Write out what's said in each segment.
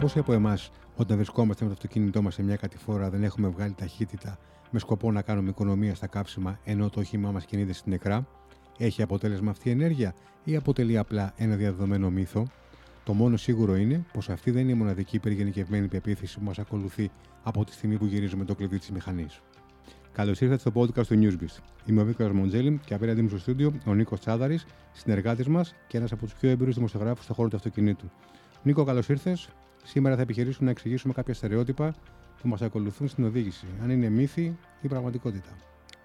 Πόσοι από εμάς, όταν βρισκόμαστε με το αυτοκίνητό μας σε μια κατηφόρα, δεν έχουμε βγάλει ταχύτητα με σκοπό να κάνουμε οικονομία στα κάψιμα ενώ το όχημά μας κινείται στην νεκρά, έχει αποτέλεσμα αυτή η ενέργεια ή αποτελεί απλά ένα διαδεδομένο μύθο; Το μόνο σίγουρο είναι πως αυτή δεν είναι η μοναδική υπεργενικευμένη πεποίθηση που μας ακολουθεί από τη στιγμή που γυρίζουμε το κλειδί της μηχανής. Καλώς ήρθατε στο podcast του Newsbeast. Είμαι ο Βίκο Μοντζέλη και απέναντί μου στο στούντιο ο Νίκος Τσάδαρης, συνεργάτης μας και ένας από τους πιο εμπειρούς δημοσιογράφους στον χώρο του αυτοκινήτου. Νίκο, καλώς ήρθες. Σήμερα θα επιχειρήσουμε να εξηγήσουμε κάποια στερεότυπα που μας ακολουθούν στην οδήγηση, αν είναι μύθοι ή πραγματικότητα.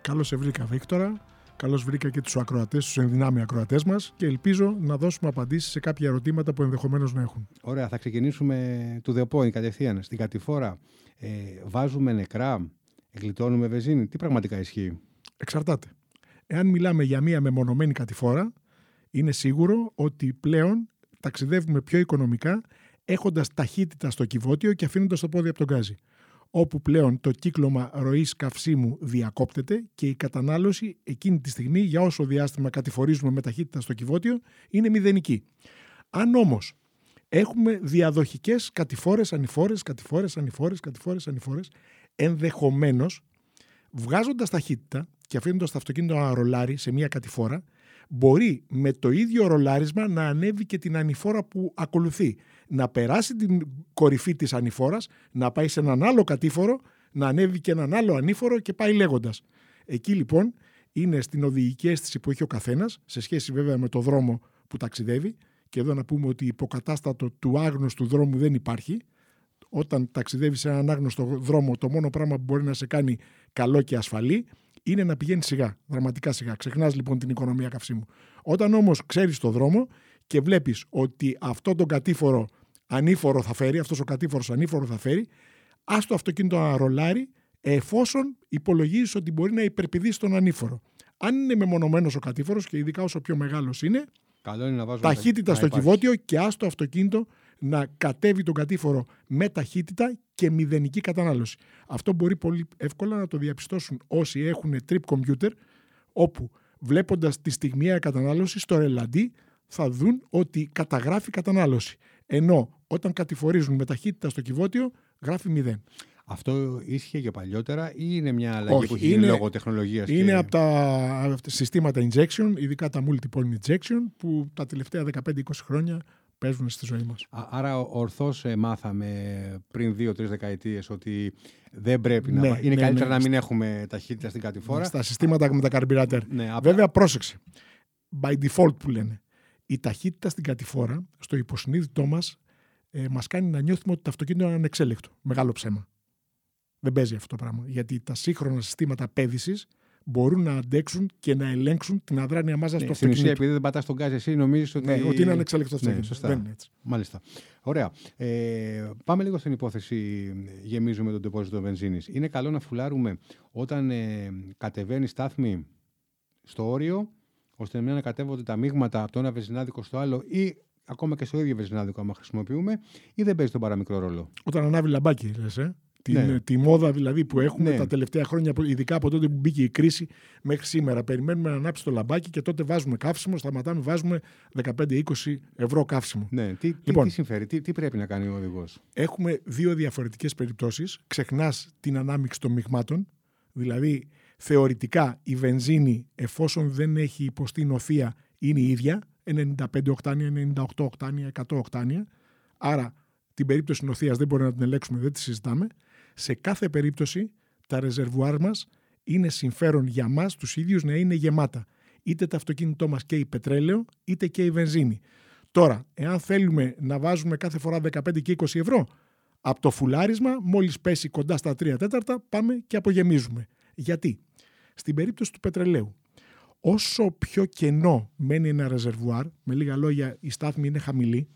Καλώς σε βρήκα, Βίκτορα. Καλώς βρήκα και τους ακροατές, τους ενδυνάμει ακροατές μας και ελπίζω να δώσουμε απαντήσεις σε κάποια ερωτήματα που ενδεχομένως να έχουν. Ωραία, θα ξεκινήσουμε του The κατευθείαν. Στην κατηφόρα ε, βάζουμε νεκρά, γλιτώνουμε βεζίνη. Τι πραγματικά ισχύει; Εξαρτάται. Εάν μιλάμε για μία μεμονωμένη κατηφόρα, είναι σίγουρο ότι πλέον ταξιδεύουμε πιο οικονομικά έχοντας ταχύτητα στο κυβότιο και αφήνοντας το πόδι από τον γκάζι. Όπου πλέον το κύκλωμα ροής καυσίμου διακόπτεται και η κατανάλωση εκείνη τη στιγμή, για όσο διάστημα κατηφορίζουμε με ταχύτητα στο κυβότιο, είναι μηδενική. Αν όμως έχουμε διαδοχικές κατηφόρες, ανηφόρες, κατηφόρες, ανηφόρες, κατηφόρες, ανηφόρες, ενδεχομένως βγάζοντας ταχύτητα και αφήνοντας το αυτοκίνητο να ρολάρει σε μία κατηφόρα, μπορεί με το ίδιο ρολάρισμα να ανέβει και την ανηφόρα που ακολουθεί. Να περάσει την κορυφή της ανηφόρας, να πάει σε έναν άλλο κατήφορο, να ανέβει και έναν άλλο ανήφορο και πάει λέγοντας. Εκεί λοιπόν είναι στην οδηγική αίσθηση που έχει ο καθένας, σε σχέση βέβαια με το δρόμο που ταξιδεύει, και εδώ να πούμε ότι υποκατάστατο του άγνωστου δρόμου δεν υπάρχει. Όταν ταξιδεύει σε έναν άγνωστο δρόμο, το μόνο πράγμα που μπορεί να σε κάνει καλό και ασφαλή είναι να πηγαίνει σιγά, δραματικά σιγά. Ξεχνάς λοιπόν την οικονομία καυσίμου. Όταν όμως ξέρεις το δρόμο και βλέπεις ότι αυτό τον κατήφορο ανήφορο θα φέρει, αυτός ο κατήφορος ανήφορο θα φέρει, ας το αυτοκίνητο να ρολάρει εφόσον υπολογίζεις ότι μπορεί να υπερπηδήσει τον ανήφορο. Αν είναι μεμονωμένος ο κατήφορος και ειδικά όσο πιο μεγάλος είναι, Καλό είναι να ταχύτητα στο κυβότιο και ας το αυτοκίνητο να κατέβει τον κατήφορο με ταχύτητα και μηδενική κατανάλωση. Αυτό μπορεί πολύ εύκολα να το διαπιστώσουν όσοι έχουν trip computer, όπου βλέποντας τη στιγμιαία κατανάλωση στο ρελαντί θα δουν ότι καταγράφει κατανάλωση. Ενώ όταν κατηφορίζουν με ταχύτητα στο κυβότιο γράφει μηδέν. Αυτό ίσχυε και παλιότερα ή είναι μια αλλαγή που έχει γίνει λόγω τεχνολογίας. Είναι και... από τα συστήματα injection, ειδικά τα multiple injection, που τα τελευταία 15-20 χρόνια παίζουν στη ζωή μας. Άρα ορθώς ε, μάθαμε πριν δύο-τρεις δεκαετίες ότι δεν πρέπει να... Ναι, είναι ναι, καλύτερα ναι. να μην έχουμε ταχύτητα στην κατηφόρα. Στα συστήματα με τα καρμπιράτερ. Βέβαια πρόσεξε. By default που λένε. Η ταχύτητα στην κατηφόρα, στο υποσυνείδητό μας, ε, μας κάνει να νιώθουμε ότι το αυτοκίνητο είναι ανεξέλεκτο. Μεγάλο ψέμα. Δεν παίζει αυτό το πράγμα. Γιατί τα σύγχρονα συστήματα πέδησης μπορούν να αντέξουν και να ελέγξουν την αδράνεια μάζας ναι, στο αυτοκίνητο. Στην ουσία, επειδή δεν πατάς τον γκάζι, εσύ νομίζεις ότι. Ναι, ότι είναι ανεξέλεκτο ναι, σωστά. Δεν είναι έτσι. Μάλιστα. Ωραία. Ε, πάμε λίγο στην υπόθεση γεμίζουμε τον τεπόζιτο βενζίνης. Είναι καλό να φουλάρουμε όταν ε, κατεβαίνει στάθμη στο όριο, ώστε να κατέβονται τα μείγματα από το ένα βενζινάδικο στο άλλο ή ακόμα και στο ίδιο βενζινάδικο, άμα χρησιμοποιούμε, ή δεν παίζει τον παραμικρό ρόλο; Όταν ανάβει λαμπάκι, λες. Ε; Την, ναι. Τη μόδα δηλαδή που έχουμε ναι. τα τελευταία χρόνια, ειδικά από τότε που μπήκε η κρίση μέχρι σήμερα. Περιμένουμε να ανάψει το λαμπάκι και τότε βάζουμε καύσιμο, σταματάμε, βάζουμε 15-20 ευρώ καύσιμο. Ναι. Τι, λοιπόν, τι, συμφέρει, τι, τι πρέπει να κάνει ο οδηγός; Έχουμε δύο διαφορετικές περιπτώσεις. Ξεχνάς την ανάμειξη των μειγμάτων. Δηλαδή, θεωρητικά η βενζίνη, εφόσον δεν έχει υποστεί νοθεία, είναι η ίδια. 95 οκτάνια, 98 οκτάνια, 100 οκτάνια. Άρα την περίπτωση νοθείας δεν μπορεί να την ελέγξουμε, δεν τη συζητάμε σε κάθε περίπτωση τα ρεζερβουάρ μας είναι συμφέρον για μας τους ίδιους να είναι γεμάτα. Είτε το αυτοκίνητό μας και η πετρέλαιο, είτε και η βενζίνη. Τώρα, εάν θέλουμε να βάζουμε κάθε φορά 15 και 20 ευρώ, από το φουλάρισμα, μόλις πέσει κοντά στα 3 τέταρτα, πάμε και απογεμίζουμε. Γιατί; Στην περίπτωση του πετρελαίου, όσο πιο κενό μένει ένα ρεζερβουάρ, με λίγα λόγια η στάθμη είναι χαμηλή,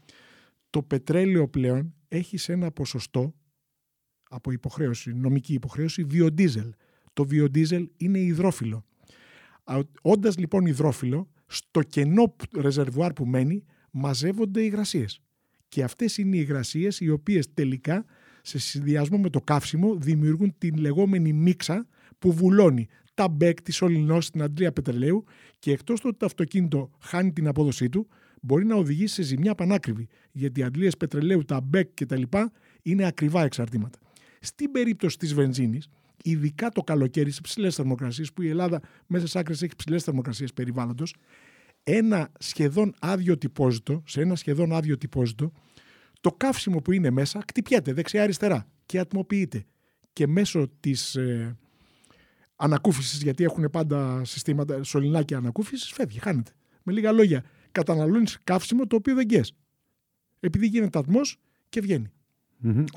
το πετρέλαιο πλέον έχει σε ένα ποσοστό από υποχρέωση, νομική υποχρέωση, βιοντίζελ. Το βιοντίζελ είναι υδρόφιλο. Όντας λοιπόν υδρόφιλο, στο κενό ρεζερβουάρ που μένει, μαζεύονται οι υγρασίες. Και αυτές είναι οι υγρασίες οι οποίες τελικά σε συνδυασμό με το καύσιμο δημιουργούν την λεγόμενη μίξα που βουλώνει τα μπεκ, τις σωληνώσεις, την αντλία πετρελαίου και εκτός του ότι το αυτοκίνητο χάνει την απόδοσή του, μπορεί να οδηγήσει σε ζημιά πανάκριβη. Γιατί οι αντλίες πετρελαίου, τα μπεκ κτλ. είναι ακριβά εξαρτήματα. Στην περίπτωση της βενζίνης, ειδικά το καλοκαίρι σε ψηλές θερμοκρασίες, που η Ελλάδα μέσα σε άκρες έχει ψηλές θερμοκρασίες περιβάλλοντος, ένα σχεδόν άδειο τυπόζητο, σε ένα σχεδόν άδειο τυπόζητο, το καύσιμο που είναι μέσα κτυπιέται δεξιά-αριστερά και ατμοποιείται. Και μέσω της ε, ανακούφισης, γιατί έχουν πάντα συστήματα σωληνάκια ανακούφισης, φεύγει, χάνεται. Με λίγα λόγια, καταναλώνεις καύσιμο το οποίο δεν γκες. Επειδή γίνεται ατμός και βγαίνει.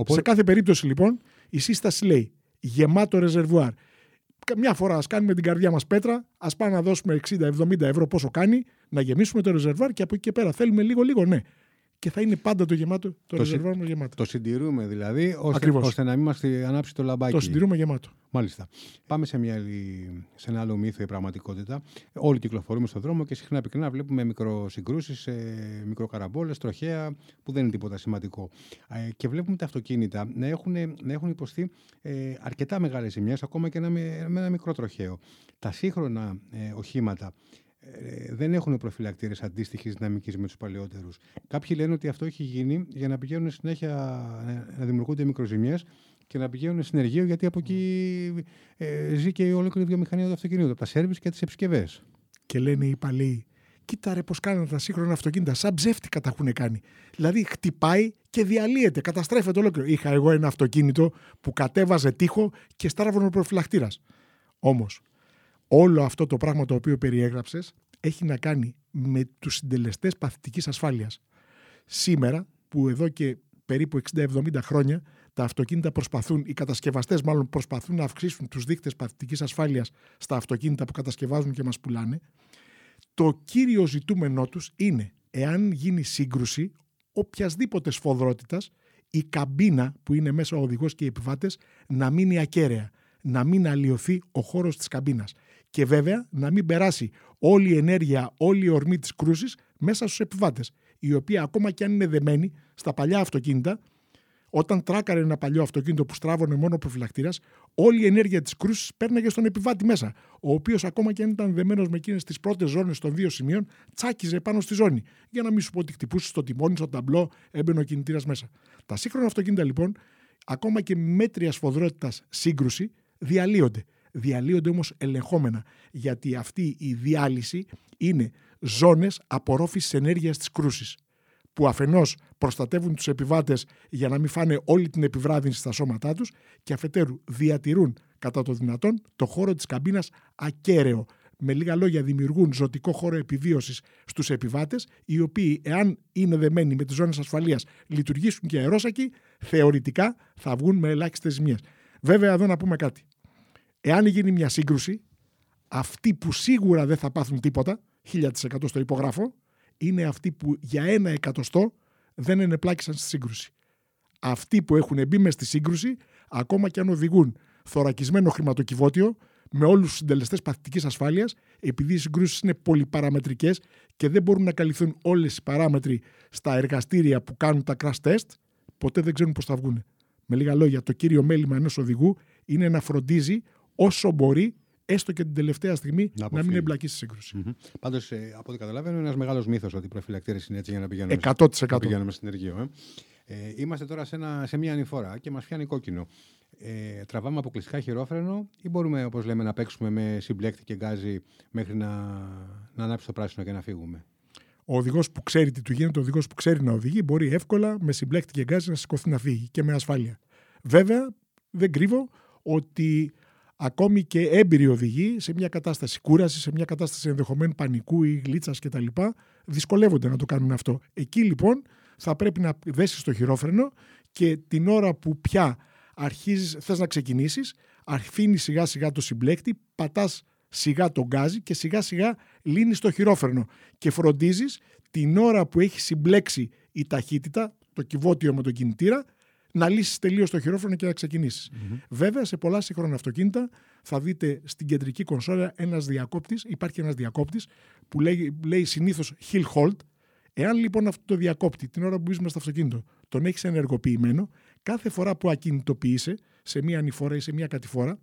Σε κάθε περίπτωση λοιπόν η σύσταση λέει γεμάτο ρεζερβουάρ. Μια φορά ας κάνουμε την καρδιά μας πέτρα, ας πάμε να δώσουμε 60-70 ευρώ πόσο κάνει, να γεμίσουμε το ρεζερβουάρ και από εκεί και πέρα θέλουμε λίγο-λίγο, ναι και θα είναι πάντα το γεμάτο, το, το ρεζερβόρ μας γεμάτο. Το συντηρούμε δηλαδή, ώστε, ώστε να μην μας ανάψει το λαμπάκι. Το συντηρούμε γεμάτο. Μάλιστα. Πάμε σε, μια, σε ένα άλλο μύθο η πραγματικότητα. Όλοι κυκλοφορούμε στον δρόμο και συχνά πυκνά βλέπουμε μικροσυγκρούσεις, ε, μικροκαραμπόλες, τροχέα, που δεν είναι τίποτα σημαντικό. Ε, και βλέπουμε τα αυτοκίνητα να έχουν, να έχουν υποστεί ε, αρκετά μεγάλες ζημιές, ακόμα και με, ένα μικρό τροχαίο. Τα σύγχρονα ε, οχήματα ε, δεν έχουν προφυλακτήρες αντίστοιχης δυναμικής με τους παλαιότερους. Κάποιοι λένε ότι αυτό έχει γίνει για να πηγαίνουν συνέχεια να δημιουργούνται μικροζημιές και να πηγαίνουν συνεργείο, γιατί από εκεί ε, ζει και η ολόκληρη βιομηχανία του αυτοκινήτου, από τα σερβις και τις επισκευές. Και λένε οι παλαιοί, κοίτα ρε πώς κάνουν τα σύγχρονα αυτοκίνητα, σαν ψεύτικα τα έχουν κάνει. Δηλαδή χτυπάει και διαλύεται, καταστρέφεται ολόκληρο. Είχα εγώ ένα αυτοκίνητο που κατέβαζε τείχο και στράβωνε ο προφυλακτήρας. Όμως, όλο αυτό το πράγμα το οποίο περιέγραψες έχει να κάνει με τους συντελεστές παθητικής ασφάλειας. Σήμερα, που εδώ και περίπου 60-70 χρόνια τα αυτοκίνητα προσπαθούν, οι κατασκευαστές μάλλον προσπαθούν να αυξήσουν τους δείκτες παθητικής ασφάλειας στα αυτοκίνητα που κατασκευάζουν και μας πουλάνε, το κύριο ζητούμενό τους είναι εάν γίνει σύγκρουση οποιασδήποτε σφοδρότητας η καμπίνα που είναι μέσα ο οδηγός και οι επιβάτες να μείνει ακέραια, να μην αλλοιωθεί ο χώρος της καμπίνας και βέβαια να μην περάσει όλη η ενέργεια, όλη η ορμή της κρούσης μέσα στους επιβάτες, οι οποίοι ακόμα και αν είναι δεμένοι στα παλιά αυτοκίνητα, όταν τράκαρε ένα παλιό αυτοκίνητο που στράβωνε μόνο προφυλακτήρας, όλη η ενέργεια της κρούσης πέρναγε στον επιβάτη μέσα. Ο οποίος ακόμα και αν ήταν δεμένος με εκείνες τις πρώτες ζώνες των δύο σημείων, τσάκιζε πάνω στη ζώνη. Για να μην σου πω ότι χτυπούσε στο τιμόνι, στο ταμπλό, έμπαινε ο κινητήρας μέσα. Τα σύγχρονα αυτοκίνητα λοιπόν, ακόμα και μέτρια σφοδρότητας σύγκρουση, διαλύονται διαλύονται όμως ελεγχόμενα, γιατί αυτή η διάλυση είναι ζώνες απορρόφησης ενέργειας της κρούσης, που αφενός προστατεύουν τους επιβάτες για να μην φάνε όλη την επιβράδυνση στα σώματά τους και αφετέρου διατηρούν κατά το δυνατόν το χώρο της καμπίνας ακέραιο. Με λίγα λόγια δημιουργούν ζωτικό χώρο επιβίωσης στους επιβάτες, οι οποίοι εάν είναι δεμένοι με τις ζώνες ασφαλείας λειτουργήσουν και αερόσακοι, θεωρητικά θα βγουν με ελάχιστες ζημίες. Βέβαια εδώ να πούμε κάτι εάν γίνει μια σύγκρουση, αυτοί που σίγουρα δεν θα πάθουν τίποτα, 1000% στο υπογράφω, είναι αυτοί που για ένα εκατοστό δεν ενεπλάκησαν στη σύγκρουση. Αυτοί που έχουν μπει μες στη σύγκρουση, ακόμα και αν οδηγούν θωρακισμένο χρηματοκιβώτιο, με όλους τους συντελεστές παθητικής ασφάλειας, επειδή οι συγκρούσεις είναι πολυπαραμετρικές και δεν μπορούν να καλυφθούν όλες οι παράμετροι στα εργαστήρια που κάνουν τα crash test, ποτέ δεν ξέρουν πώς θα βγουν. Με λίγα λόγια, το κύριο μέλημα ενός οδηγού είναι να φροντίζει όσο μπορεί, έστω και την τελευταία στιγμή, να, να μην εμπλακεί στη σύγκρουση. Mm-hmm. Πάντως, ε, από ό,τι καταλαβαίνω, είναι ένας μεγάλος μύθος ότι οι προφυλακτήρες είναι έτσι για να πηγαίνουμε, 100%. Να πηγαίνουμε στην ενεργείο. Ε. Ε, είμαστε τώρα σε, ένα, σε μια ανηφορά και μας πιάνει κόκκινο. Ε, τραβάμε αποκλειστικά χειρόφρενο ή μπορούμε, όπως λέμε, να παίξουμε με συμπλέκτη και γκάζι μέχρι να, να ανάψει το πράσινο και να φύγουμε; Ο οδηγός που ξέρει τι του γίνεται, ο οδηγός που ξέρει να οδηγεί, μπορεί εύκολα με συμπλέκτη και γκάζι να σηκωθεί να φύγει και με ασφάλεια. Βέβαια, δεν κρύβω ότι ακόμη και έμπειροι οδηγοί σε μια κατάσταση κούρασης, σε μια κατάσταση ενδεχομένου πανικού ή γλίτσας κτλ. δυσκολεύονται να το κάνουν αυτό. Εκεί λοιπόν θα πρέπει να δέσει το χειρόφρενο και την ώρα που πια αρχίζεις, θες να ξεκινήσεις, αφήνεις σιγά σιγά το συμπλέκτη, πατάς σιγά τον γκάζι και σιγά σιγά λύνεις το χειρόφρενο και φροντίζεις την ώρα που έχει συμπλέξει η ταχύτητα, το κυβότιο με τον κινητήρα, να λύσεις τελείως το χειρόφρονο και να ξεκινησει Βέβαια, σε πολλά σύγχρονα αυτοκίνητα θα δείτε στην κεντρική κονσόλα ένας διακόπτης, υπάρχει ένας διακόπτης που λέει, λέει συνήθως hill hold. Εάν λοιπόν αυτό το διακόπτη την ώρα που είσαι στο αυτοκίνητο τον έχεις ενεργοποιημένο, κάθε φορά που ακινητοποιείσαι σε μία ανηφορά ή σε μία κατηφόρα,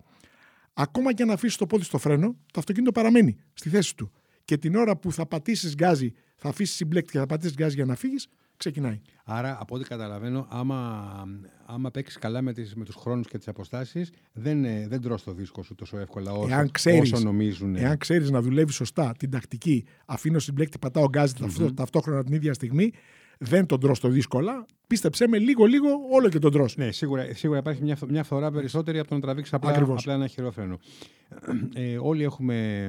ακόμα και αν αφήσεις το πόδι στο φρένο, το αυτοκίνητο παραμένει στη θέση του. και την ώρα που θα πατήσεις γκάζι, θα αφήσεις συμπλέκτη και θα πατήσεις γκάζι για να φύγεις, ξεκινάει. Άρα, από ό,τι καταλαβαίνω, άμα, άμα παίξεις καλά με, τις, με τους χρόνους και τις αποστάσεις, δεν, ε, δεν τρώ το δίσκο σου τόσο εύκολα όσο, εάν ξέρεις, όσο νομίζουν. Εάν ξέρεις να δουλεύεις σωστά την τακτική, αφήνω συμπλέκτη, πατάω γκάζι mm-hmm. ταυτόχρονα την ίδια στιγμή, δεν τον τρώ το δύσκολα. Πίστεψέ με, λίγο-λίγο όλο και τον τρώ. Ναι, σίγουρα, σίγουρα υπάρχει μια, μια φθορά περισσότερη από το να τραβήξεις απλά, απλά ένα χειρόφρενο. Ε, όλοι έχουμε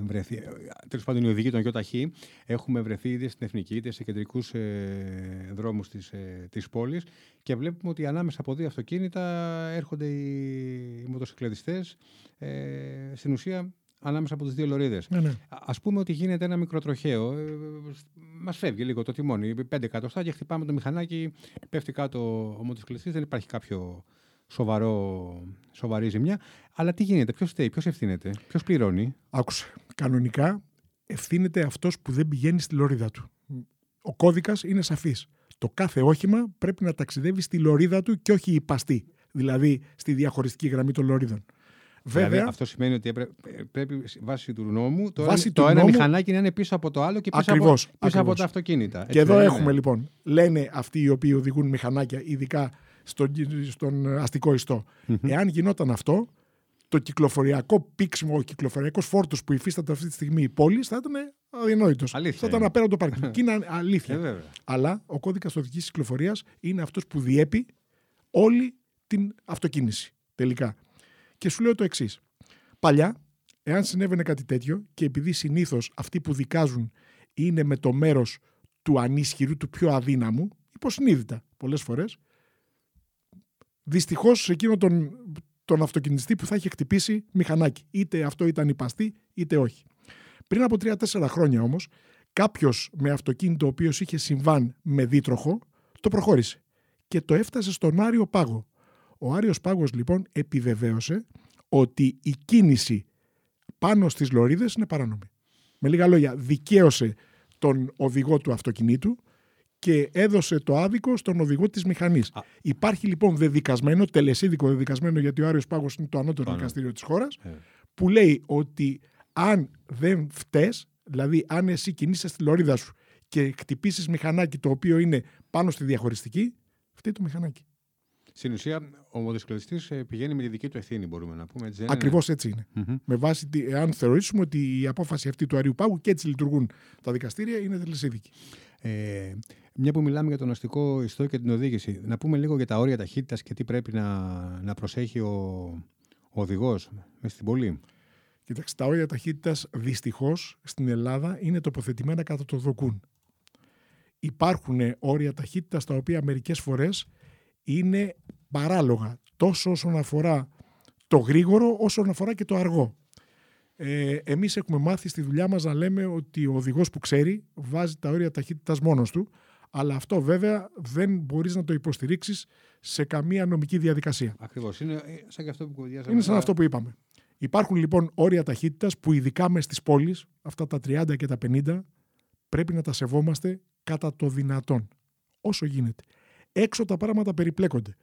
βρεθεί, τέλος πάντων οι οδηγοί των ΙΟΤΑΧΗ έχουμε βρεθεί είτε στην εθνική είτε σε κεντρικούς ε, δρόμους της ε, της πόλης και βλέπουμε ότι ανάμεσα από δύο αυτοκίνητα έρχονται οι, οι μοτοσυκλετιστές. Ε, στην ουσία ανάμεσα από τις δύο λωρίδες. Ναι, ναι. Α πούμε ότι γίνεται ένα μικρό τροχαίο. Ε, Μας φεύγει λίγο το τιμόνι. 5 εκατοστά και χτυπάμε το μηχανάκι, πέφτει κάτω ο μοτοσυκλετιστής. Δεν υπάρχει κάποιο σοβαρό, σοβαρή ζημιά. Αλλά τι γίνεται, ποιος φταίει, ποιος ευθύνεται, ποιος πληρώνει; Άκουσε. Κανονικά ευθύνεται αυτός που δεν πηγαίνει στη λωρίδα του. Ο κώδικας είναι σαφής. Το κάθε όχημα πρέπει να ταξιδεύει στη λωρίδα του και όχι υπαστή. Δηλαδή στη διαχωριστική γραμμή των λωρίδων. Δηλαδή, Βέβαια, αυτό σημαίνει ότι πρέπει βάσει του νόμου το, βάση το ένα μηχανάκι να είναι πίσω από το άλλο και πίσω, ακριβώς, από, πίσω από τα αυτοκίνητα. Και εδώ έχουμε λοιπόν, λένε αυτοί οι οποίοι οδηγούν μηχανάκια, ειδικά στον, στον αστικό Εάν γινόταν αυτό, το κυκλοφοριακό πίξιμο, ο κυκλοφοριακός φόρτος που υφίσταται αυτή τη στιγμή η πόλη θα ήταν αδιανόητος. Θα ήταν απέραντο πάρκινγκ. και είναι αλήθεια. Ε, Αλλά ο κώδικας οδικής κυκλοφορίας είναι αυτός που διέπει όλη την αυτοκίνηση. Τελικά. Και σου λέω το εξής. Παλιά, εάν συνέβαινε κάτι τέτοιο και επειδή συνήθως αυτοί που δικάζουν είναι με το μέρος του ανίσχυρου, του πιο αδύναμου, υποσυνείδητα πολλές φορές, δυστυχώς σε εκείνο τον, τον αυτοκινητιστή που θα είχε χτυπήσει μηχανάκι. Είτε αυτό ήταν υπαστή, είτε όχι. Πριν από 3-4 χρόνια όμως, κάποιος με αυτοκίνητο ο οποίος είχε συμβάν με δίτροχο, το προχώρησε και το έφτασε στον Άριο Πάγο. Ο Άριος Πάγος λοιπόν επιβεβαίωσε ότι η κίνηση πάνω στις λωρίδες είναι παράνομη. Με λίγα λόγια, δικαίωσε τον οδηγό του αυτοκινήτου και έδωσε το άδικο στον οδηγό της μηχανής. Υπάρχει λοιπόν δεδικασμένο, τελεσίδικο δεδικασμένο, γιατί ο Άριος Πάγος είναι το ανώτερο δικαστήριο της χώρας, ε. που λέει ότι αν δεν φταίς, δηλαδή αν εσύ κινείσαι στη λωρίδα σου και χτυπήσεις μηχανάκι το οποίο είναι πάνω στη διαχωριστική, φταίει το μηχανάκι. Στην ουσία, ο μοτοσυκλετιστής ε, πηγαίνει με τη δική του ευθύνη, μπορούμε να πούμε. Ακριβώς έτσι είναι. Με βάση, αν θεωρήσουμε ότι η απόφαση αυτή του Αριού Πάγου και έτσι λειτουργούν τα δικαστήρια, είναι τελεσίδικη. Ε, μια που μιλάμε για τον αστικό ιστό και την οδήγηση, να πούμε λίγο για τα όρια ταχύτητας και τι πρέπει να, να προσέχει ο, ο οδηγός μέσα στην πόλη. Κοιτάξτε, τα όρια ταχύτητας δυστυχώς στην Ελλάδα είναι τοποθετημένα κατά το δοκούν. Υπάρχουν όρια ταχύτητας τα οποία μερικές φορές είναι παράλογα τόσο όσον αφορά το γρήγορο όσο αφορά και το αργό. Ε, εμείς έχουμε μάθει στη δουλειά μας να λέμε ότι ο οδηγός που ξέρει βάζει τα όρια ταχύτητας μόνος του αλλά αυτό βέβαια δεν μπορείς να το υποστηρίξεις σε καμία νομική διαδικασία. Ακριβώς. Είναι σαν αυτό που Είναι σαν αυτό που είπαμε. Υπάρχουν λοιπόν όρια ταχύτητας που ειδικά μες στις πόλεις, αυτά τα 30 και τα 50, πρέπει να τα σεβόμαστε κατά το δυνατόν. Όσο γίνεται. Έξω τα πράγματα περιπλέκονται.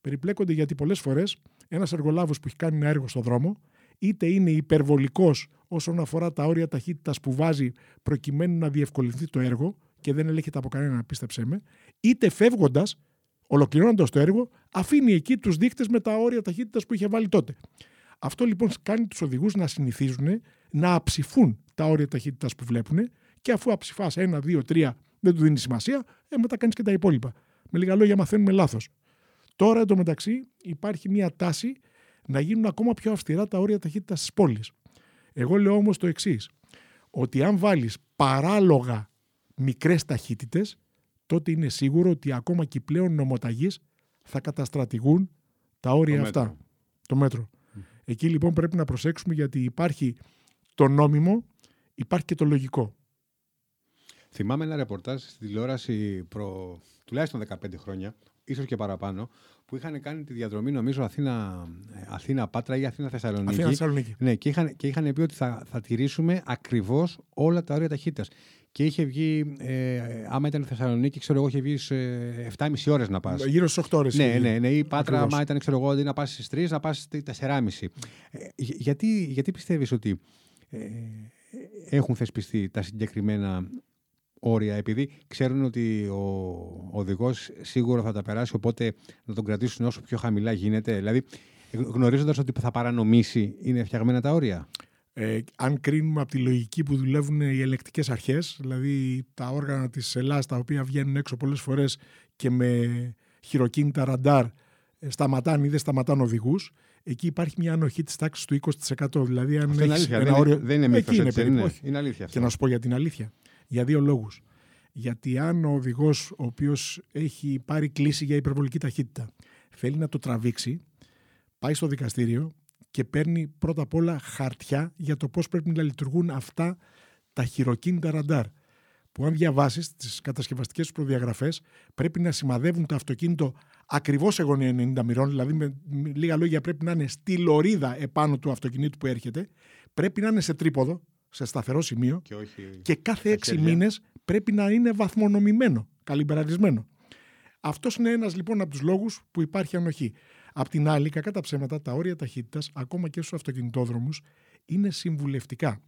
Περιπλέκονται γιατί πολλές φορές ένας εργολάβος που έχει κάνει ένα έργο στο δρόμο, είτε είναι υπερβολικός όσον αφορά τα όρια ταχύτητας που βάζει προκειμένου να διευκολυνθεί το έργο και δεν ελέγχεται από κανένα, πίστεψέ με, είτε φεύγοντας, ολοκληρώνοντας το έργο, αφήνει εκεί τους δείκτες με τα όρια ταχύτητας που είχε βάλει τότε. Αυτό λοιπόν κάνει τους οδηγούς να συνηθίζουν να αψηφούν τα όρια ταχύτητας που βλέπουν και αφού αψηφάς ένα, δύο, τρία, δεν του δίνει σημασία, ε, μετά κάνεις και τα υπόλοιπα. Με λίγα λόγια, μαθαίνουμε λάθος. Τώρα εντωμεταξύ υπάρχει μια τάση να γίνουν ακόμα πιο αυστηρά τα όρια ταχύτητας στι πόλει. Εγώ λέω όμως το εξής, ότι αν βάλεις παράλογα μικρές ταχύτητες, τότε είναι σίγουρο ότι ακόμα και οι πλέον νομοταγείς θα καταστρατηγούν τα όρια αυτά. Το μέτρο. Εκεί λοιπόν πρέπει να προσέξουμε γιατί υπάρχει το νόμιμο, υπάρχει και το λογικό. Θυμάμαι ένα ρεπορτάζ στη τηλεόραση προ τουλάχιστον 15 χρόνια, ίσως και παραπάνω, που είχαν κάνει τη διαδρομή, νομίζω, Αθήνα, ε, Αθήνα Πάτρα ή Αθήνα Θεσσαλονίκη. Αθήνα Θεσσαλονίκη. Ναι, και είχαν, και είχαν πει ότι θα, θα τηρήσουμε ακριβώ όλα τα όρια ταχύτητας. Και είχε βγει, ε, άμα ήταν Θεσσαλονίκη, ξέρω εγώ, είχε βγει σε 7,5 ώρες να πας. Γύρω στις 8 ώρες. Ναι, ναι, ναι. Η Πάτρα, άμα ήταν, ξέρω εγώ, να πας στις 3, να πας στι 4,5. Ε, γιατί, γιατί πιστεύεις ότι. Ε, έχουν θεσπιστεί τα συγκεκριμένα όρια, επειδή ξέρουν ότι ο οδηγός σίγουρα θα τα περάσει, οπότε να τον κρατήσουν όσο πιο χαμηλά γίνεται. Δηλαδή, γνωρίζοντας ότι θα παρανομήσει, είναι φτιαγμένα τα όρια; Ε, αν κρίνουμε από τη λογική που δουλεύουν οι ελεκτικές αρχές, δηλαδή τα όργανα της Ελλάδα τα οποία βγαίνουν έξω πολλές φορές και με χειροκίνητα ραντάρ ε, σταματάνε ή δεν σταματάνε οδηγούς, εκεί υπάρχει μια ανοχή της τάξης του 20%. Δηλαδή, αν είναι αλήθεια. Ένα δεν, όριο... είναι, δεν είναι μύθος, είναι, είναι, είναι αλήθεια. Και να σου πω για την αλήθεια. Για δύο λόγους. Γιατί αν ο οδηγός, ο οποίος έχει πάρει κλίση για υπερβολική ταχύτητα, θέλει να το τραβήξει, πάει στο δικαστήριο και παίρνει πρώτα απ' όλα χαρτιά για το πώς πρέπει να λειτουργούν αυτά τα χειροκίνητα ραντάρ. Που αν διαβάσεις τις κατασκευαστικές τους προδιαγραφές, πρέπει να σημαδεύουν το αυτοκίνητο ακριβώς σε γωνία 90 μοιρών, δηλαδή με λίγα λόγια πρέπει να είναι στη λωρίδα επάνω του αυτοκινήτου που έρχεται, πρέπει να είναι σε τρίποδο, σε σταθερό σημείο και, όχι και κάθε έξι μήνες πρέπει να είναι βαθμονομημένο, καλυμπεραρισμένο. Αυτός είναι ένας λοιπόν από τους λόγους που υπάρχει ανοχή. Απ' την άλλη, κακά τα ψέματα, τα όρια ταχύτητας, ακόμα και στους αυτοκινητόδρομους, είναι συμβουλευτικά.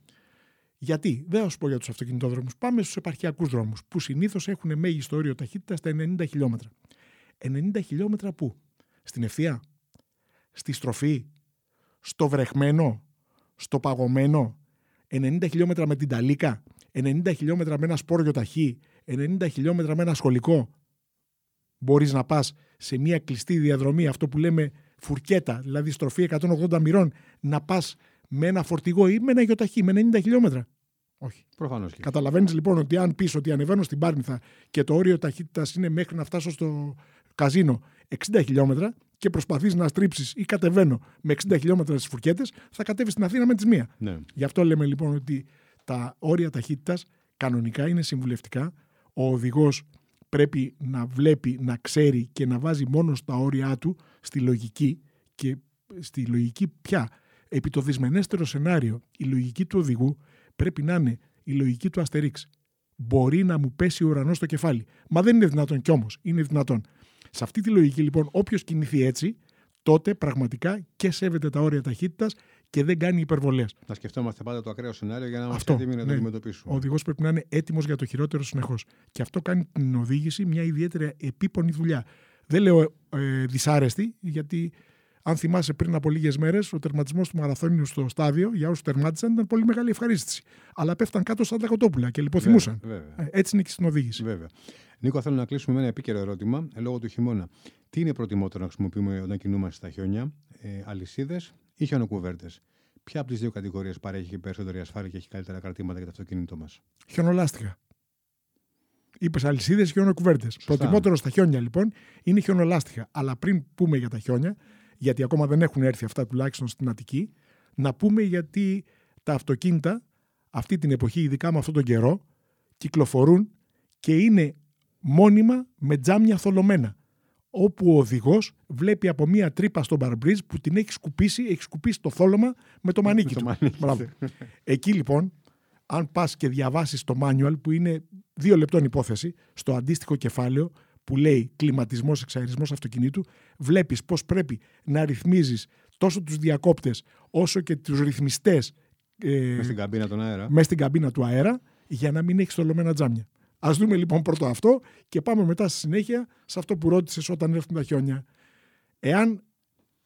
Γιατί, δεν θα σου πω για τους αυτοκινητόδρομους, πάμε στους επαρχιακούς δρόμους, που συνήθως έχουν μέγιστο όριο ταχύτητας στα 90 χιλιόμετρα. 90 χιλιόμετρα πού; Στην ευθεία, στη στροφή, στο βρεχμένο, στο παγωμένο, 90 χιλιόμετρα με την ταλίκα, 90 χιλιόμετρα με ένα σπόριο ταχύ, 90 χιλιόμετρα με ένα σχολικό; Μπορείς να πας σε μια κλειστή διαδρομή, αυτό που λέμε φουρκέτα, δηλαδή στροφή 180 μοιρών, να πας με ένα φορτηγό ή με ένα γιοταχή, με 90 χιλιόμετρα. Όχι. Προφανώς. Καταλαβαίνεις λοιπόν ότι αν πεις ότι ανεβαίνω στην Πάρνηθα και το όριο ταχύτητας είναι μέχρι να φτάσω στο καζίνο 60 χιλιόμετρα και προσπαθείς να στρίψεις ή κατεβαίνω με 60 χιλιόμετρα στις φουρκέτες, θα κατέβεις στην Αθήνα με τις μία. Ναι. Γι' αυτό λέμε λοιπόν ότι τα όρια ταχύτητας κανονικά είναι συμβουλευτικά. Ο οδηγός πρέπει να βλέπει, να ξέρει και να βάζει μόνο στα όρια του στη λογική και στη λογική πια. Επί το δυσμενέστερο σενάριο, η λογική του οδηγού πρέπει να είναι η λογική του Αστερίξ. Μπορεί να μου πέσει ο ουρανός στο κεφάλι. Μα δεν είναι δυνατόν κι όμως. Είναι δυνατόν. Σε αυτή τη λογική λοιπόν, όποιος κινηθεί έτσι, τότε πραγματικά και σέβεται τα όρια ταχύτητας και δεν κάνει υπερβολές. Να σκεφτόμαστε πάντα το ακραίο σενάριο για να είμαστε έτοιμοι να το ναι. αντιμετωπίσουμε. Ο οδηγός πρέπει να είναι έτοιμος για το χειρότερο συνεχώς. Και αυτό κάνει την οδήγηση μια ιδιαίτερα επίπονη δουλειά. Δεν λέω ε, δυσάρεστη, γιατί αν θυμάσαι πριν από λίγες μέρες, ο τερματισμός του μαραθώνιου στο στάδιο για όσους τερμάτισαν ήταν πολύ μεγάλη ευχαρίστηση. Αλλά πέφταν κάτω σαν τα κοτόπουλα και λιποθυμούσαν. Ε, έτσι είναι και στην οδήγηση. Βέβαια. Νίκο, θέλω να κλείσουμε με ένα επίκαιρο ερώτημα ε, λόγω του χειμώνα. Τι είναι προτιμότερο να χρησιμοποιούμε όταν κινούμαστε στα χιόνια, ε, αλυσίδες ή χιονοκουβέρτε. Ποια από τις δύο κατηγορίες παρέχει περισσότερη ασφάλεια και έχει καλύτερα κρατήματα για το αυτοκίνητό μας; Χιονολάστιχα. Είπες αλυσίδες και χιονοκουβέρτε. Προτιμότερο στα χιόνια λοιπόν είναι χιονολάστιχα. Αλλά πριν πούμε για τα χιόνια, γιατί ακόμα δεν έχουν έρθει αυτά τουλάχιστον στην Αττική, να πούμε γιατί τα αυτοκίνητα αυτή την εποχή, ειδικά με αυτόν τον καιρό, κυκλοφορούν και είναι μόνιμα με τζάμια θολωμένα. Όπου ο οδηγός βλέπει από μία τρύπα στο μπαρμπρίζ που την έχει σκουπίσει, έχει σκουπίσει το θόλωμα με το μανίκι του. Εκεί λοιπόν, αν πας και διαβάσεις το manual, που είναι δύο λεπτών υπόθεση, στο αντίστοιχο κεφάλαιο που λέει κλιματισμός, εξαερισμός αυτοκινήτου, βλέπεις πώς πρέπει να ρυθμίζεις τόσο τους διακόπτες όσο και τους ρυθμιστές. Ε, μες στην καμπίνα του αέρα. Μες στην καμπίνα του αέρα, για να μην έχεις θολωμένα τζάμια. Α δούμε λοιπόν πρώτο αυτό και πάμε μετά στη συνέχεια σε αυτό που ρώτησες όταν έρθουν τα χιόνια. Εάν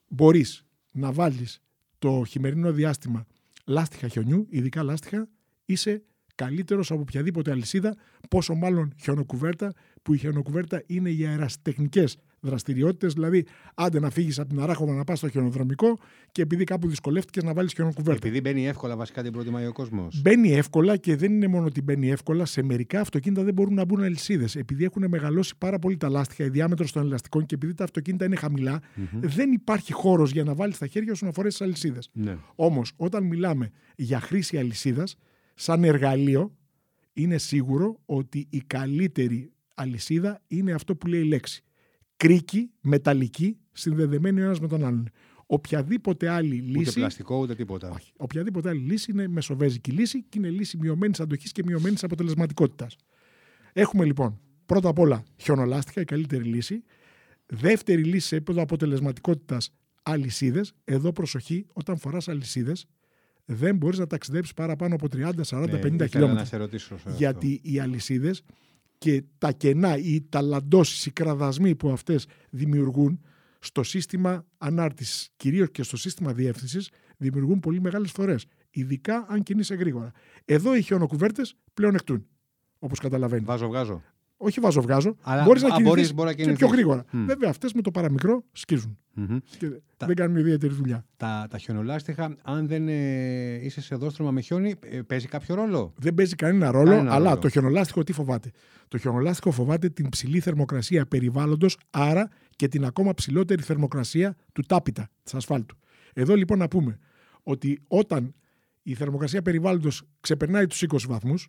μπορείς να βάλεις το χειμερινό διάστημα λάστιχα χιονιού, ειδικά λάστιχα, είσαι καλύτερος από οποιαδήποτε αλυσίδα, πόσο μάλλον χιονοκουβέρτα, που η χιονοκουβέρτα είναι για αεραστεχνικές δραστηριότητες. Δηλαδή, άντε να φύγεις από την Αράχοβα να πας στο χιονοδρομικό και επειδή κάπου δυσκολεύτηκες να βάλεις χιονοκουβέρτα. Επειδή μπαίνει εύκολα, βασικά την προτιμάει ο κόσμος. Μπαίνει εύκολα και δεν είναι μόνο ότι μπαίνει εύκολα. Σε μερικά αυτοκίνητα δεν μπορούν να μπουν αλυσίδες. Επειδή έχουν μεγαλώσει πάρα πολύ τα λάστιχα, η διάμετρος των ελαστικών και επειδή τα αυτοκίνητα είναι χαμηλά, mm-hmm. δεν υπάρχει χώρος για να βάλεις τα χέρια σου να φορέσεις τι αλυσίδες. Ναι. Όμως, όταν μιλάμε για χρήση αλυσίδας, σαν εργαλείο, είναι σίγουρο ότι η καλύτερη αλυσίδα είναι αυτό που λέει η λέξη. Κρίκη, μεταλλική, συνδεδεμένη ο ένας με τον άλλον. Οποιαδήποτε άλλη λύση. Ούτε πλαστικό, ούτε τίποτα. Όχι. Οποιαδήποτε άλλη λύση είναι μεσοβέζικη λύση και είναι λύση μειωμένης αντοχής και μειωμένης αποτελεσματικότητας. Έχουμε λοιπόν πρώτα απ' όλα χιονολάστιχα, η καλύτερη λύση. Δεύτερη λύση σε επίπεδο αποτελεσματικότητας αλυσίδες. Εδώ προσοχή, όταν φοράς αλυσίδες, δεν μπορείς να ταξιδέψεις παραπάνω από 30, 40, 50 ήθελα χιλιόμετρα. να σε ρωτήσω σε αυτό. Γιατί οι αλυσίδες και τα κενά, οι ταλαντώσει, οι κραδασμοί που αυτές δημιουργούν στο σύστημα ανάρτησης, κυρίως και στο σύστημα διεύθυνσης, δημιουργούν πολύ μεγάλες φορές. Ειδικά αν κινείσαι γρήγορα. Εδώ οι χιονοκουβέρτες πλέον εκτούν. Όπως καταλαβαίνεις. Βάζω, βγάζω. Όχι βάζω, βγάζω. Αλλά- Μπορείς να α, κινηθείς μπορείς, μπορεί να και πιο κινηθείς. γρήγορα. Μμ. Βέβαια, αυτές με το παραμικρό σκίζουν. Μμμ. Και Τα- δεν κάνουν ιδιαίτερη δουλειά. Τα, τα χιονολάστιχα, αν δεν ε, είσαι σε δόστρωμα με χιόνι, ε, παίζει κάποιο ρόλο; Δεν παίζει κανένα ρόλο, Κανένα αλλά ρόλο. το χιονολάστιχο τι φοβάται; Το χιονολάστιχο φοβάται την ψηλή θερμοκρασία περιβάλλοντος, άρα και την ακόμα ψηλότερη θερμοκρασία του τάπητα της ασφάλτου. Εδώ λοιπόν να πούμε ότι όταν η θερμοκρασία περιβάλλοντος ξεπερνάει τους 20 βαθμούς,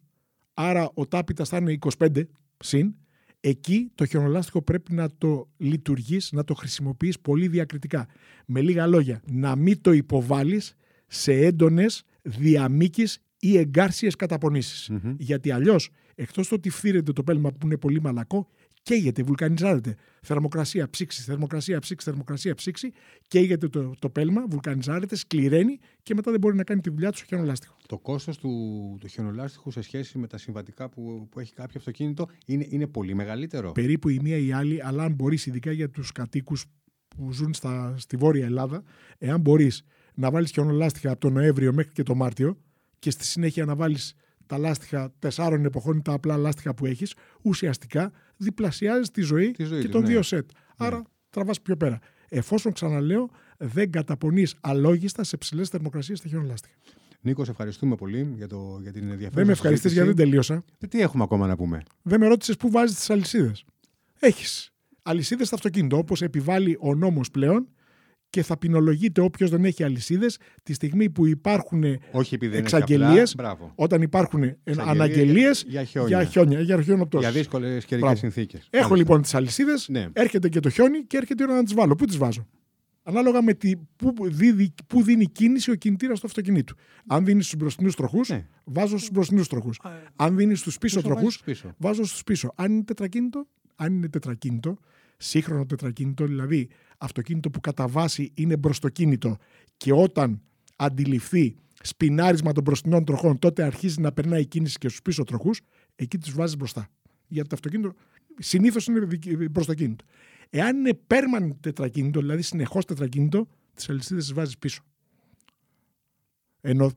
άρα ο τάπητας θα είναι 25 συν, εκεί το χιονολάστιχο πρέπει να το λειτουργείς, να το χρησιμοποιείς πολύ διακριτικά. Με λίγα λόγια, να μην το υποβάλεις σε έντονες διαμήκεις ή εγκάρσιες καταπονήσεις. Μμμ. Γιατί αλλιώς, εκτός το ότι φθύρεται το πέλμα που είναι πολύ μαλακό, καίγεται, βουλκανιζάρεται. Θερμοκρασία, ψήξη, θερμοκρασία, ψήξη, θερμοκρασία, ψήξη, καίγεται το, το πέλμα, βουλκανιζάρεται, σκληραίνει και μετά δεν μπορεί να κάνει τη δουλειά του στο χιονολάστιχος. Το κόστος του, του χιονολάστιχου σε σχέση με τα συμβατικά που, που έχει κάποιο αυτοκίνητο είναι, είναι πολύ μεγαλύτερο. περίπου η μία ή η άλλη, αλλά αν μπορείς, ειδικά για τους κατοίκους που ζουν στα, στη Βόρεια Ελλάδα, εάν μπορείς να βάλεις χιονολάστιχα από τον Νοέμβριο μέχρι και τον Μάρτιο και στη συνέχεια να βάλεις τα λάστιχα τεσσάρων εποχών ή τα απλά λάστιχα που έχεις, ουσιαστικά διπλασιάζει τη ζωή, Τη ζωή και της, των ναι. δύο σετ. Άρα τραβάς πιο πέρα. Εφόσον ξαναλέω, δεν καταπονείς αλόγιστα σε ψηλές θερμοκρασίες τα χιονολάστιχα. Νίκος, σε ευχαριστούμε πολύ για, το, για την ενδιαφέρουσα Δεν με ευχαριστείς συζήτηση. γιατί δεν τελείωσα. Ε, Τι έχουμε ακόμα να πούμε; Δεν με ρώτησες πού βάζεις τις αλυσίδες. Έχεις αλυσίδες στο αυτοκίνητο, όπως επιβάλλει ο νόμος πλέον και θα ποινολογείται όποιος δεν έχει αλυσίδες τη στιγμή που υπάρχουν Όχι επειδή δεν εξαγγελίες, απλά, μπράβο. όταν υπάρχουν Εξαγγελίες αναγγελίες για χιόνια. για χιόνια, για χιονοπτώσει. Για δύσκολες καιρικές Μπράβο. συνθήκες. Έχω λοιπόν τις αλυσίδες, Ναι. έρχεται και το χιόνι και έρχεται η ώρα να τις βάλω. Πού τις βάζω; Ανάλογα με τη, πού, δίδει, πού δίνει κίνηση ο κινητήρας του αυτοκινήτου. Αν δίνεις στους μπροστινούς τροχούς, Ναι. βάζω στους μπροστινούς τροχούς. Αν δίνεις στους πίσω Πόσο τροχούς, βάζεις πίσω. βάζω στους πίσω. Αν είναι τετρακίνητο, αν είναι τετρακίνητο, σύγχρονο τετρακίνητο, δηλαδή αυτοκίνητο που κατά βάση είναι μπροστοκίνητο και όταν αντιληφθεί σπινάρισμα των μπροστινών τροχών, τότε αρχίζει να περνάει η κίνηση και στους πίσω τροχούς, εκεί τους βάζεις μπροστά. Γιατί το αυτοκίνητο συνήθως είναι δικ- μπροστοκίνητο. Εάν είναι permanent τετρακίνητο, δηλαδή συνεχώς τετρακίνητο, τις αλυσίδες τις βάζεις πίσω. Ενώ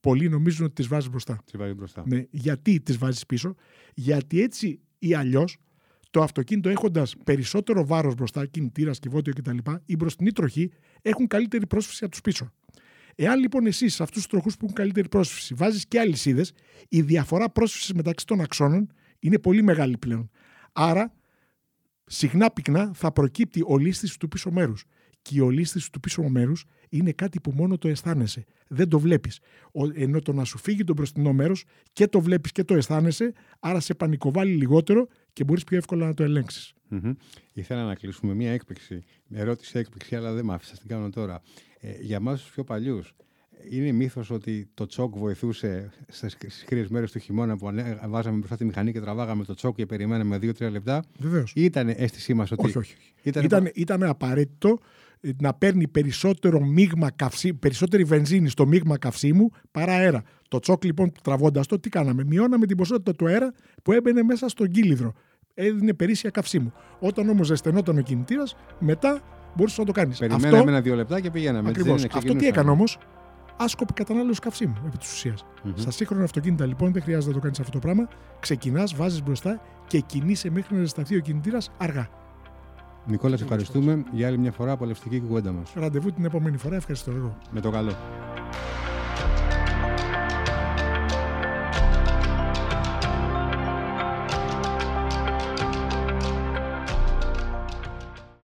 πολλοί νομίζουν ότι τις βάζεις μπροστά. Τις βάζεις μπροστά. Ναι, γιατί τις βάζεις πίσω, γιατί έτσι ή αλλιώς το αυτοκίνητο έχοντας περισσότερο βάρος μπροστά, κινητήρας, κυβότιο κτλ., οι μπροστινοί τροχοί έχουν καλύτερη πρόσφυση από τους πίσω. Εάν λοιπόν εσύ σε αυτούς τους τροχούς που έχουν καλύτερη πρόσφυση βάζεις και αλυσίδες, η διαφορά πρόσφυσης μεταξύ των αξώνων είναι πολύ μεγάλη πλέον. Άρα, συχνά πυκνά θα προκύπτει ολίσθηση του πίσω μέρους. Και η ολίσθηση του πίσω μέρους είναι κάτι που μόνο το αισθάνεσαι. Δεν το βλέπεις. Ενώ το να σου φύγει το μπροστινό μέρος και το βλέπεις και το αισθάνεσαι, άρα σε πανικοβάλλει λιγότερο και μπορείς πιο εύκολα να το ελέγξεις. Μμμ. Ήθελα να κλείσουμε μία έκπληξη. Με ερώτηση έκπληξη, αλλά δεν μ' άφησα. Την κάνω τώρα. Ε, για εμάς τους πιο παλιούς, είναι μύθος ότι το τσόκ βοηθούσε στις κρύες μέρες του χειμώνα που ανέ- βάζαμε μπροστά τη μηχανή και τραβάγαμε το τσόκ και περιμέναμε 2-3 λεπτά. Βεβαίως. Ή ήταν αίσθησή μας ότι. Όχι, όχι. Ήταν, Ήταν, ήταν απαραίτητο ε, να παίρνει περισσότερο μείγμα καυσί, περισσότερη βενζίνη στο μείγμα καυσίμου παρά αέρα. Το τσόκ λοιπόν τραβώντας το, τι κάναμε; Μειώναμε την ποσότητα του αέρα που έμπαινε μέσα στον κύλιδρο. Έδινε περίσσια καυσίμου. Όταν όμως ζεσθενόταν ο κινητήρας, μετά μπορούσες να το κάνεις. Περιμέναμε Αυτό, ένα-δύο λεπτά και πηγαίναμε. έτσι ακριβώς. δεν είναι, Αυτό τι ξεκινούσαμε. έκανε όμως, άσκοπη κατανάλωση καυσίμου επί της ουσίας. Μμμ. Στα σύγχρονα αυτοκίνητα λοιπόν δεν χρειάζεται να το κάνεις αυτό το πράγμα. Ξεκινάς, βάζεις μπροστά και κινείσαι μέχρι να ζεσταθεί ο κινητήρας αργά. Νικόλα, σε ευχαριστούμε για άλλη μια φορά απολευτική κουβέντα μας. Ραντεβού την επόμενη φορά. Ευχαριστώ εγώ. Με το καλό.